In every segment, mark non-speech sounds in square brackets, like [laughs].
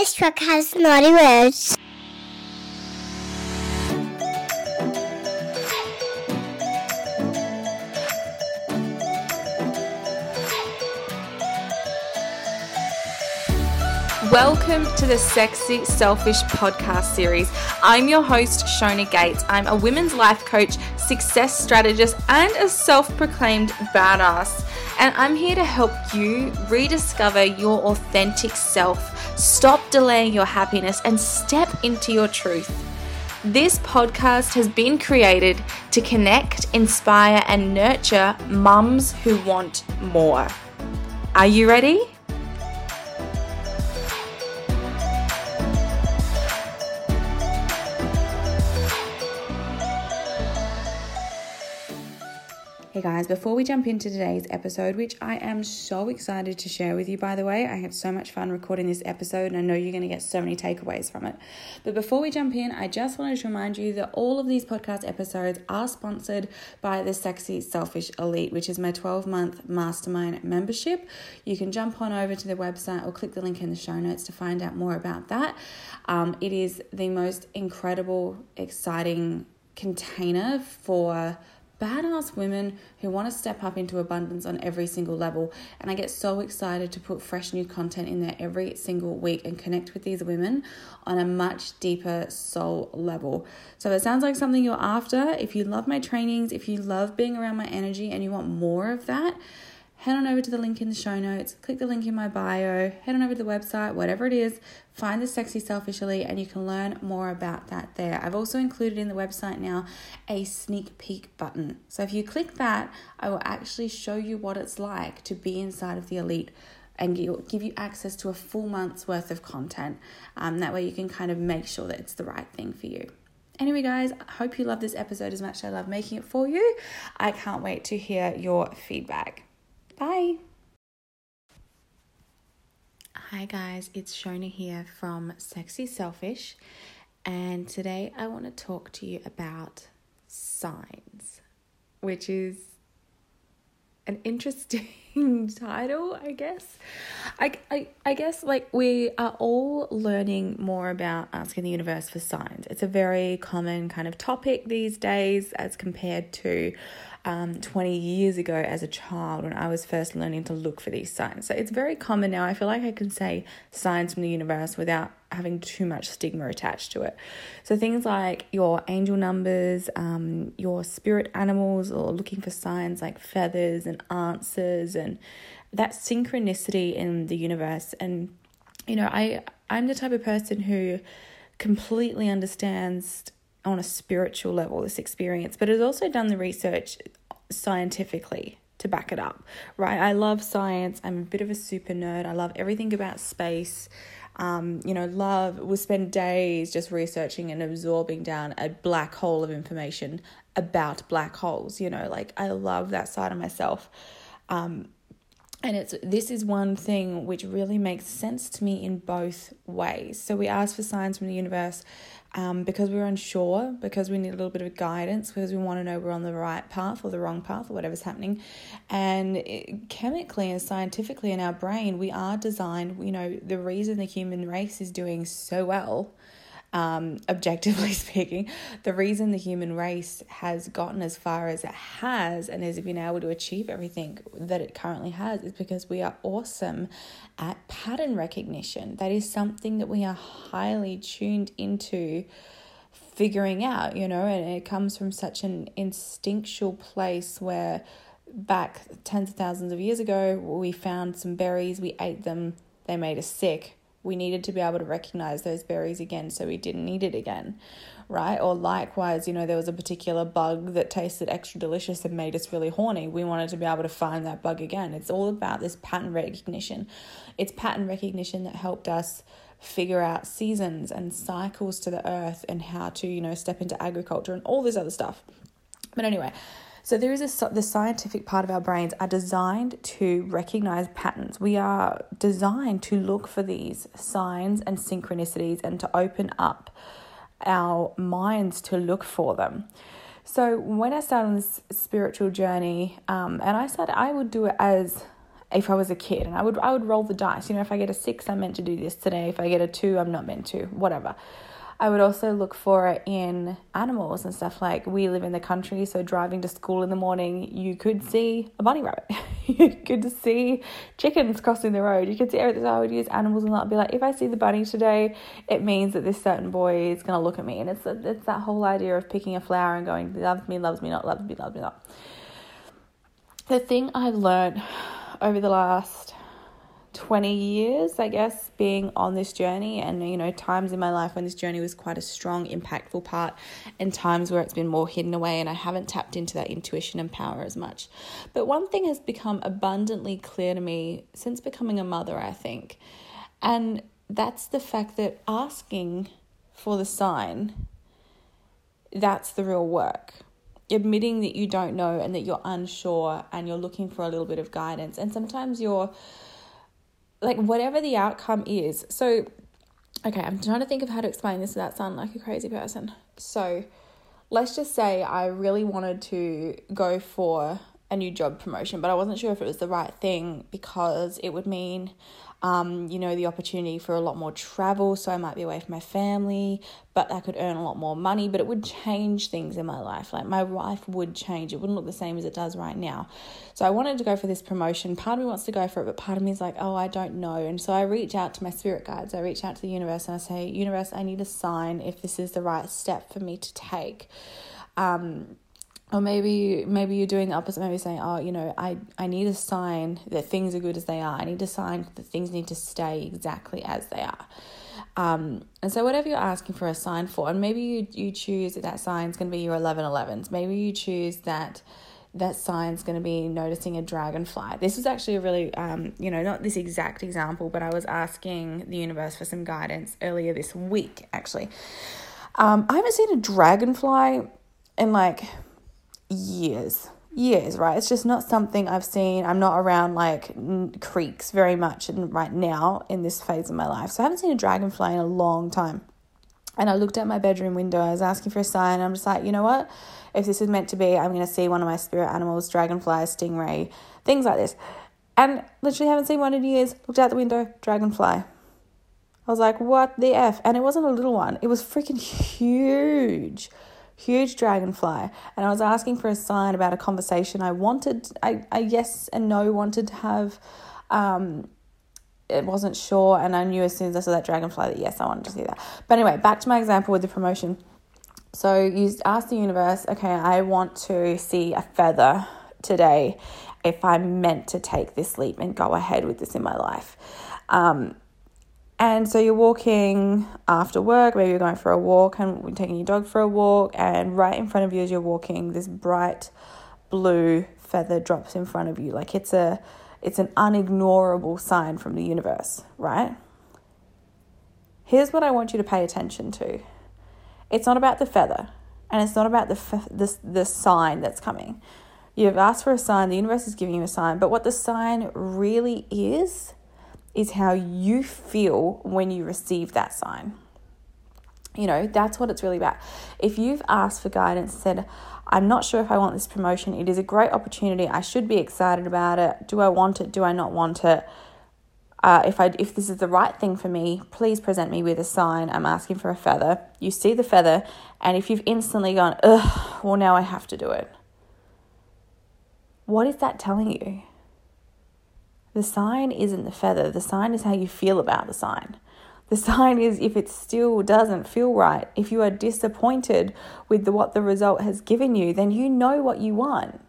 This truck has naughty words. Welcome to the Sexy Selfish podcast series. I'm your host, Shona Gates. I'm a women's life coach, success strategist, and a self proclaimed badass. And I'm here to help you rediscover your authentic self, stop delaying your happiness, and step into your truth. This podcast has been created to connect, inspire, and nurture mums who want more. Are you ready? Hey guys, before we jump into today's episode, which I am so excited to share with you, by the way, I had so much fun recording this episode and I know you're going to get so many takeaways from it. But before we jump in, I just wanted to remind you that all of these podcast episodes are sponsored by the Sexy Selfish Elite, which is my 12 month mastermind membership. You can jump on over to the website or click the link in the show notes to find out more about that. Um, it is the most incredible, exciting container for badass women who want to step up into abundance on every single level. And I get so excited to put fresh new content in there every single week and connect with these women on a much deeper soul level. So it sounds like something you're after. If you love my trainings, if you love being around my energy and you want more of that, head on over to the link in the show notes, click the link in my bio, head on over to the website, whatever it is, find the Sexy Selfish Elite, and you can learn more about that there. I've also included in the website now a sneak peek button. So if you click that, I will actually show you what it's like to be inside of the elite and give you access to a full month's worth of content. Um, that way you can kind of make sure that it's the right thing for you. Anyway, guys, I hope you love this episode as much as I love making it for you. I can't wait to hear your feedback. Bye. Hi, guys, it's Shona here from Sexy Selfish, and today I want to talk to you about signs, which is an interesting [laughs] title, I guess. I, I, I guess like we are all learning more about asking the universe for signs. It's a very common kind of topic these days as compared to um, 20 years ago as a child when I was first learning to look for these signs. So it's very common now. I feel like I can say signs from the universe without having too much stigma attached to it. So things like your angel numbers, um, your spirit animals, or looking for signs like feathers and answers and that synchronicity in the universe. And you know, I I'm the type of person who completely understands on a spiritual level this experience, but has also done the research scientifically to back it up, right? I love science. I'm a bit of a super nerd. I love everything about space. Um, you know, love, we'll spend days just researching and absorbing down a black hole of information about black holes. You know, like I love that side of myself. Um, and it's this is one thing which really makes sense to me in both ways. So we ask for signs from the universe um, because we're unsure, because we need a little bit of guidance, because we want to know we're on the right path or the wrong path or whatever's happening. And it, chemically and scientifically in our brain, we are designed, you know, the reason the human race is doing so well um, [laughs] objectively speaking, the reason the human race has gotten as far as it has and has been able to achieve everything that it currently has is because we are awesome at pattern recognition. That is something that we are highly tuned into figuring out, you know, and it comes from such an instinctual place where back tens of thousands of years ago, we found some berries, we ate them, they made us sick we needed to be able to recognize those berries again so we didn't need it again, right? Or likewise, you know, there was a particular bug that tasted extra delicious and made us really horny. We wanted to be able to find that bug again. It's all about this pattern recognition. It's pattern recognition that helped us figure out seasons and cycles to the earth and how to, you know, step into agriculture and all this other stuff. But anyway, so there is a the scientific part of our brains are designed to recognize patterns. We are designed to look for these signs and synchronicities and to open up our minds to look for them. So when I started on this spiritual journey, um, and I said I would do it as if I was a kid and I would I would roll the dice. You know, if I get a six, I'm meant to do this today. If I get a two, I'm not meant to, whatever. I would also look for it in animals and stuff like we live in the country, so driving to school in the morning, you could see a bunny rabbit. [laughs] you could see chickens crossing the road. You could see everything. So I would use animals and I'd be like, if I see the bunny today, it means that this certain boy is to look at me. And it's, it's that whole idea of picking a flower and going, loves me, loves me not, loves me, loves me not. The thing I've learned over the last 20 years, I guess, being on this journey, and you know, times in my life when this journey was quite a strong, impactful part, and times where it's been more hidden away, and I haven't tapped into that intuition and power as much. But one thing has become abundantly clear to me since becoming a mother, I think, and that's the fact that asking for the sign that's the real work. Admitting that you don't know and that you're unsure and you're looking for a little bit of guidance. And sometimes you're like whatever the outcome is. So, okay, I'm trying to think of how to explain this without sounding like a crazy person. So, let's just say I really wanted to go for a new job promotion, but I wasn't sure if it was the right thing because it would mean um, you know, the opportunity for a lot more travel. So I might be away from my family, but I could earn a lot more money, but it would change things in my life. Like my life would change. It wouldn't look the same as it does right now. So I wanted to go for this promotion. Part of me wants to go for it, but part of me is like, oh, I don't know. And so I reach out to my spirit guides. I reach out to the universe and I say, universe, I need a sign if this is the right step for me to take. Um, or maybe maybe you're doing the opposite maybe saying oh you know i i need a sign that things are good as they are i need a sign that things need to stay exactly as they are um, and so whatever you're asking for a sign for and maybe you you choose that that sign's going to be your 1111s maybe you choose that that sign's going to be noticing a dragonfly. This is actually a really, um, you know, not this exact example, but I was asking the universe for some guidance earlier this week, actually. Um, I haven't seen a dragonfly in like years. Years right? It's just not something i've seen. I'm not around like creeks very much and right now in this phase of my life. So i haven't seen a dragonfly in a long time. And i looked at my bedroom window i was asking for a sign i'm just like you know what? If this is meant to be i'm going to see one of my spirit animals dragonfly stingray things like this. And literally haven't seen one in years. Looked out the window dragonfly. I was like what the f? And it wasn't a little one. It was freaking [laughs] huge huge dragonfly and i was asking for a sign about a conversation i wanted i, I yes and no wanted to have. Um it wasn't sure and i knew as soon as i saw that dragonfly that yes i wanted to see that. But anyway back to my example with the promotion. So you ask the universe okay i want to see a feather today if i'm meant to take this leap and go ahead with this in my life. Um, and so you're walking after work, maybe you're going for a walk and taking your dog for a walk, and right in front of you as you're walking, this bright blue feather drops in front of you. Like it's a it's an unignorable sign from the universe, right? Here's what I want you to pay attention to. It's not about the feather, and it's not about the the, the sign that's coming. You've asked for a sign, the universe is giving you a sign, but what the sign really is is how you feel when you receive that sign. You know, that's what it's really about. If you've asked for guidance, said, I'm not sure if I want this promotion, it is a great opportunity. I should be excited about it. Do I want it? Do I not want it? Uh, if I if this is the right thing for me, please present me with a sign. I'm asking for a feather. You see the feather, and if you've instantly gone, ugh, well now I have to do it. What is that telling you? The sign isn't the feather, the sign is how you feel about the sign. The sign is if it still doesn't feel right, if you are disappointed with the, what the result has given you, then you know what you want.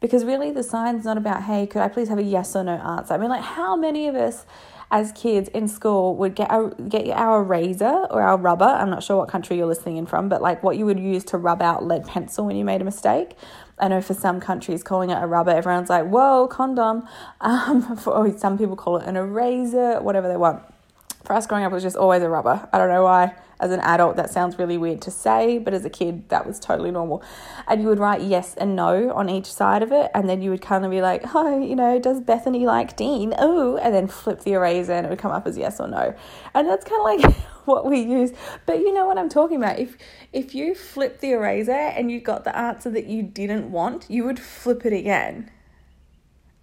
Because really, the sign's not about, hey, could I please have a yes or no answer? I mean, like, how many of us as kids in school would get our, get our razor or our rubber? I'm not sure what country you're listening in from, but like what you would use to rub out lead pencil when you made a mistake. I know for some countries, calling it a rubber, everyone's like, whoa, condom. [laughs] Um, for, some people call it an eraser, whatever they want. For us growing up, it was just always a rubber. I don't know why. As an adult, that sounds really weird to say, but as a kid, that was totally normal. And you would write yes and no on each side of it, and then you would kind of be like, oh, you know, does Bethany like Dean? Oh, and then flip the eraser and it would come up as yes or no. And that's kind of like [laughs] what we use. But you know what I'm talking about. If if you flip the eraser and you got the answer that you didn't want, you would flip it again.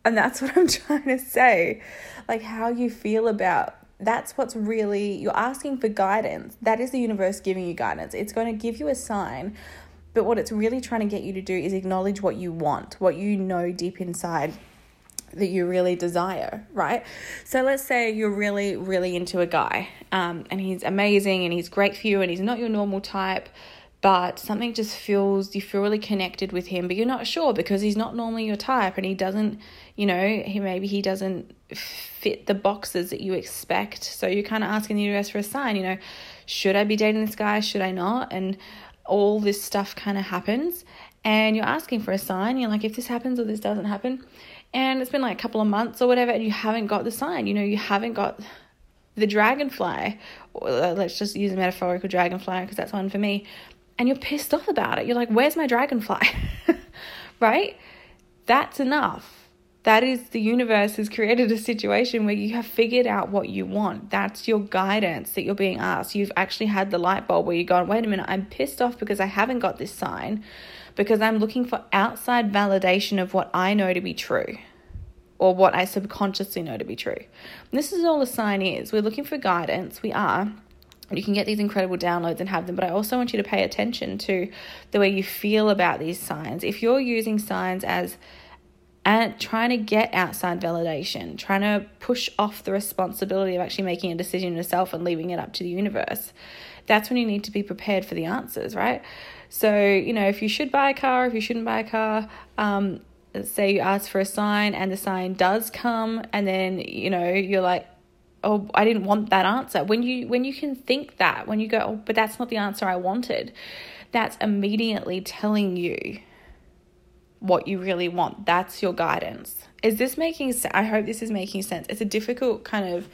And that's [laughs] what I'm trying to say. Like how you feel about that's what's really you're asking for guidance. That is the universe giving you guidance. It's going to give you a sign, but what it's really trying to get you to do is acknowledge what you want, what you know deep inside that you really desire, right? So let's say you're really, really into a guy, um, and he's amazing and he's great for you, and he's not your normal type, but something just feels you feel really connected with him, but you're not sure because he's not normally your type, and he doesn't, you know, he maybe he doesn't fit the boxes that you expect. So you're kind of asking the universe for a sign, you know, should I be dating this guy? Should I not? And all this stuff kind of happens, and you're asking for a sign. You're like, if this happens or this doesn't happen and it's been like a couple of months or whatever and you haven't got the sign you know you haven't got the dragonfly let's just use a metaphorical dragonfly because that's one for me and you're pissed off about it you're like where's my dragonfly [laughs] right that's enough that is the universe has created a situation where you have figured out what you want. That's your guidance that you're being asked. You've actually had the light bulb where you're going, wait a minute, I'm pissed off because I haven't got this sign because I'm looking for outside validation of what I know to be true or what I subconsciously know to be true. And this is all a sign is. We're looking for guidance. We are. You can get these incredible downloads and have them, but I also want you to pay attention to the way you feel about these signs. If you're using signs as and trying to get outside validation, trying to push off the responsibility of actually making a decision yourself and leaving it up to the universe, that's when you need to be prepared for the answers, right? So, you know, if you should buy a car, if you shouldn't buy a car, um, say you ask for a sign and the sign does come, and then, you know, you're like, oh i didn't want that answer. When you when you can think that when you go oh but that's not the answer i wanted that's immediately telling you what you really want. That's your guidance. Is this making sense i hope this is making sense. It's a difficult kind of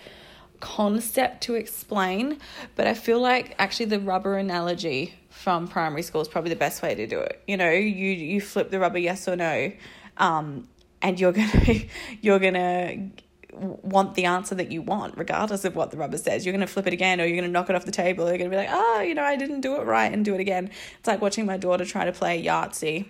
concept to explain but i feel like actually the rubber analogy from primary school is probably the best way to do it. You know, you you flip the rubber yes or no, um, and you're gonna [laughs] you're gonna want the answer that you want, regardless of what the rubber says. You're gonna flip it again, or you're gonna knock it off the table. You're gonna be like, oh, you know, I didn't do it right, and do it again. It's like watching my daughter try to play Yahtzee.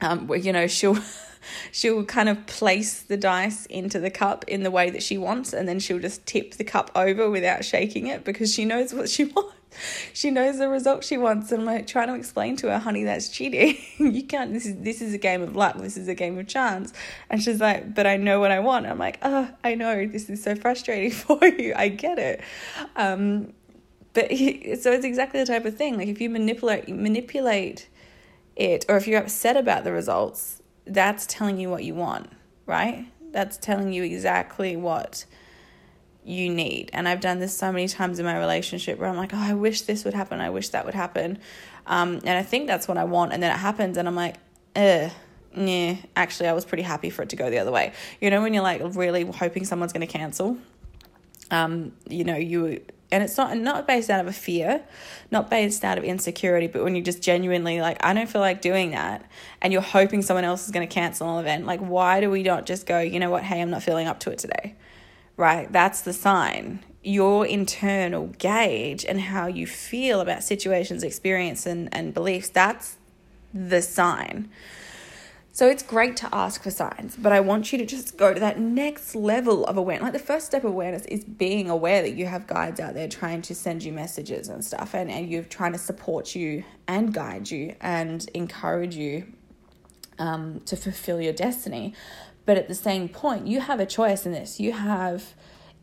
Um, where you know she'll [laughs] she'll kind of place the dice into the cup in the way that she wants, and then she'll just tip the cup over without shaking it because she knows what she [laughs] wants [laughs] she knows the result she wants and I'm like trying to explain to her honey that's cheating. [laughs] You can't this is this is a game of luck. This is a game of chance. And she's like but I know what I want. I'm like oh I know. This is so frustrating [laughs] for you. I get it. Um but he, so it's exactly the type of thing. Like if you manipulate manipulate it or if you're upset about the results that's telling you what you want right? That's telling you exactly what you need. And I've done this so many times in my relationship where I'm like, oh, I wish this would happen. I wish that would happen. Um, and I think that's what I want. And then it happens, and I'm like, eh. Yeah, actually, I was pretty happy for it to go the other way. You know, when you're like really hoping someone's going to cancel, um, you know, you and it's not not based out of a fear, not based out of insecurity, but when you're just genuinely like, I don't feel like doing that, and you're hoping someone else is going to cancel an event. Like, why do we not just go? You know what? Hey, I'm not feeling up to it today right? That's the sign. Your internal gauge and how you feel about situations, experience, and, and beliefs, that's the sign. So it's great to ask for signs, but I want you to just go to that next level of awareness. Like the first step of awareness is being aware that you have guides out there trying to send you messages and stuff, and, and you're trying to support you and guide you and encourage you um, to fulfill your destiny. But at the same point, you have a choice in this. You have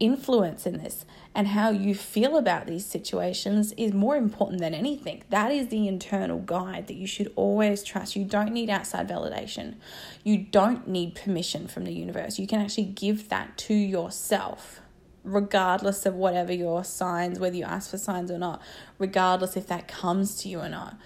influence in this. And how you feel about these situations is more important than anything. That is the internal guide that you should always trust. You don't need outside validation, you don't need permission from the universe. You can actually give that to yourself regardless of whatever your signs, whether you ask for signs or not, regardless if that comes to you or not.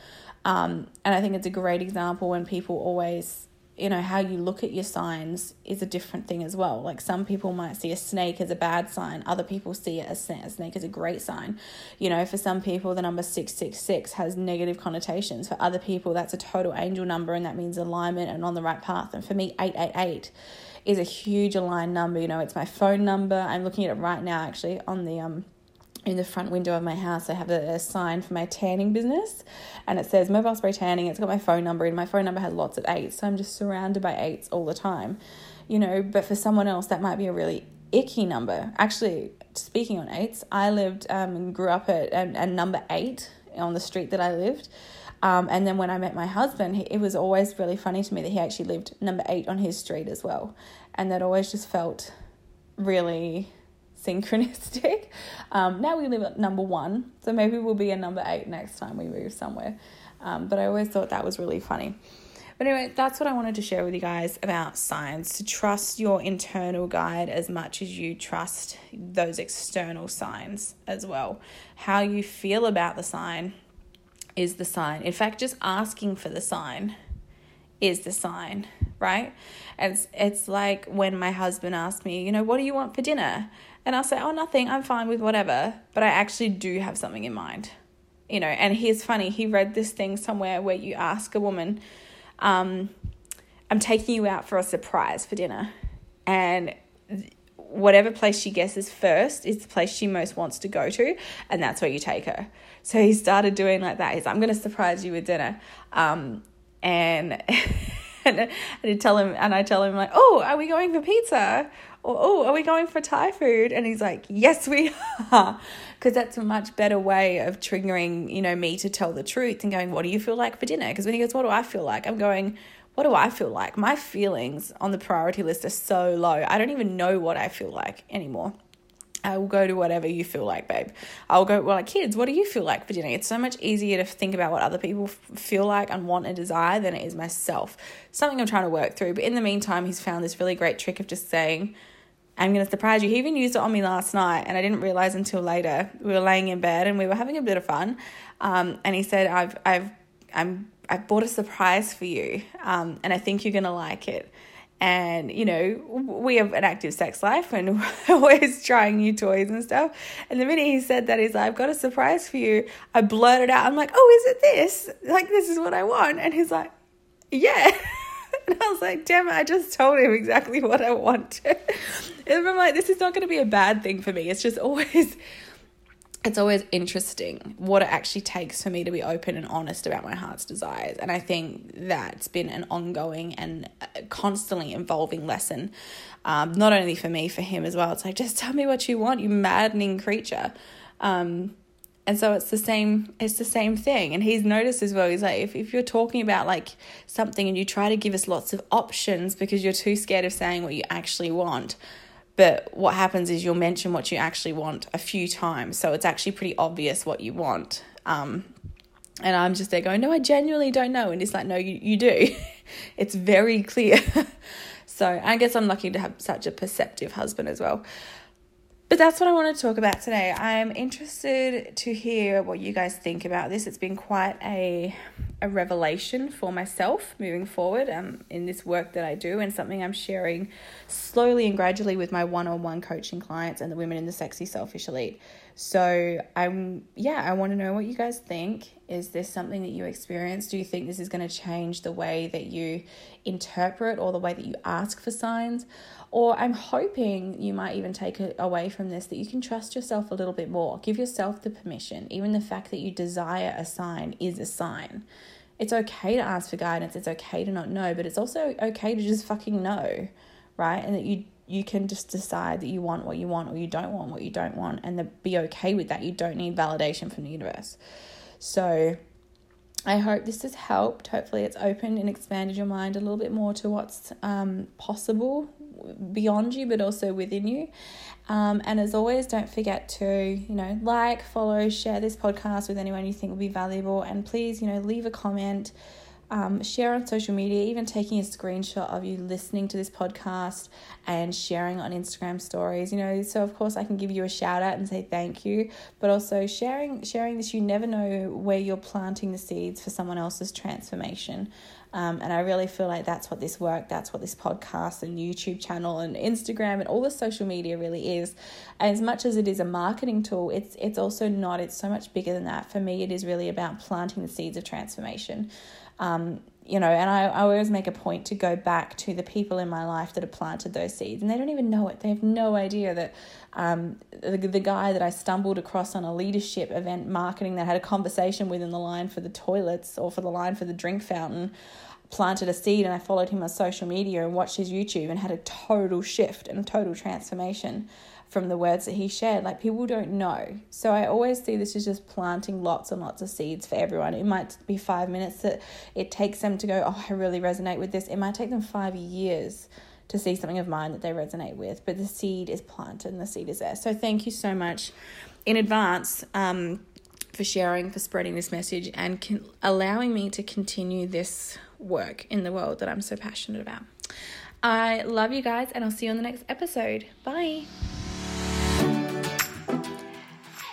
Um, and I think it's a great example when people always you know how you look at your signs is a different thing as well. Like some people might see a snake as a bad sign. Other people see it as a snake as a great sign. You know for some people the number 666 has negative connotations. For other people that's a total angel number and that means alignment and on the right path. And for me 888 is a huge aligned number. You know it's my phone number. I'm looking at it right now actually on the um in the front window of my house, I have a, sign for my tanning business and it says mobile spray tanning. It's got my phone number and my phone number has lots of eights. So I'm just surrounded by eights all the time. you know, but for someone else, that might be a really icky number. Actually, speaking on eights, I lived um, and grew up at, at, at number eight on the street that I lived. Um, and then when I met my husband, he, it was always really funny to me that he actually lived number eight on his street as well. And that always just felt really synchronistic. [laughs] Um, now we live at number one, so maybe we'll be a number eight next time we move somewhere. Um, but I always thought that was really funny. But anyway, that's what I wanted to share with you guys about signs to trust your internal guide as much as you trust those external signs as well. How you feel about the sign is the sign. In fact, just asking for the sign is the sign, right? It's it's like when my husband asked me, you know, what do you want for dinner? And I'll say, oh, nothing. I'm fine with whatever. But I actually do have something in mind, you know. And he's funny. He read this thing somewhere where you ask a woman um, I'm taking you out for a surprise for dinner. And whatever place she guesses first is the place she most wants to go to, and that's where you take her. So he started doing like that. He's, I'm going to surprise you with dinner. Um, and, [laughs] and I tell him, and I tell him like, oh, are we going for pizza? Or, oh, are we going for Thai food? And he's like, yes, we are. [laughs] Because that's a much better way of triggering, you know, me to tell the truth and going, what do you feel like for dinner? Because when he goes, what do I feel like? I'm going, what do I feel like? My feelings on the priority list are so low. I don't even know what I feel like anymore. I will go to whatever you feel like, babe. I'll go, well, like kids, what do you feel like for dinner? It's so much easier to think about what other people feel like and want and desire than it is myself. Something I'm trying to work through. But in the meantime, he's found this really great trick of just saying, I'm going to surprise you. He even used it on me last night, and I didn't realize until later. We were laying in bed and we were having a bit of fun. Um, and he said, "I've, I've, I'm, I bought a surprise for you, um, and I think you're going to like it." And you know, we have an active sex life, and [laughs] we're always trying new toys and stuff. And the minute he said that, he's like, "I've got a surprise for you." I blurted out, "I'm like, oh, is it this? Like, this is what I want?" And he's like, "Yeah." [laughs] [laughs] And I was like, damn it, I just told him exactly what I wanted. [laughs] and I'm like, this is not going to be a bad thing for me. It's just always, it's always interesting what it actually takes for me to be open and honest about my heart's desires. And I think that's been an ongoing and constantly evolving lesson, um, not only for me, for him as well. It's like, just tell me what you want, you maddening creature. Um, and so it's the same it's the same thing. And he's noticed as well he's like if, if you're talking about like something and you try to give us lots of options because you're too scared of saying what you actually want but what happens is you'll mention what you actually want a few times. So it's actually pretty obvious what you want. Um, and i'm just there going no i genuinely don't know. And he's like no you, you do. [laughs] It's very clear. [laughs] So i guess i'm lucky to have such a perceptive husband as well but that's what I want to talk about today. I'm interested to hear what you guys think about this. It's been quite a a revelation for myself moving forward um, in this work that I do and something I'm sharing slowly and gradually with my one-on-one coaching clients and the women in the sexy selfish elite. So I'm yeah, I want to know what you guys think. Is this something that you experience? Do you think this is going to change the way that you interpret or the way that you ask for signs? Or I'm hoping you might even take away from this that you can trust yourself a little bit more. Give yourself the permission. Even the fact that you desire a sign is a sign. It's okay to ask for guidance. It's okay to not know, but it's also okay to just fucking know, right? And that you you can just decide that you want what you want or you don't want what you don't want and then be okay with that. You don't need validation from the universe. So I hope this has helped. Hopefully, it's opened and expanded your mind a little bit more to what's um, possible beyond you, but also within you. Um, and as always, don't forget to, you know, like, follow, share this podcast with anyone you think will be valuable. And please, you know, leave a comment um, share on social media, even taking a screenshot of you listening to this podcast and sharing on Instagram stories. You know, so of course I can give you a shout out and say thank you, but also sharing sharing this. You never know where you're planting the seeds for someone else's transformation. Um, and I really feel like that's what this work, that's what this podcast and YouTube channel and Instagram and all the social media really is. And as much as it is a marketing tool, it's it's also not. It's so much bigger than that. For me, it is really about planting the seeds of transformation. Um, you know, and I, I always make a point to go back to the people in my life that have planted those seeds, and they don't even know it. They have no idea that um, the, the guy that I stumbled across on a leadership event marketing that had a conversation with in the line for the toilets or for the line for the drink fountain planted a seed and I followed him on social media and watched his YouTube and had a total shift and a total transformation from the words that he shared. Like people don't know. So I always see this as just planting lots and lots of seeds for everyone. It might be five minutes that it takes them to go, oh, I really resonate with this. It might take them five years to see something of mine that they resonate with. But the seed is planted and the seed is there. So thank you so much in advance. Um, for sharing, for spreading this message, and can, allowing me to continue this work in the world that I'm so passionate about. I love you guys, and I'll see you on the next episode. Bye.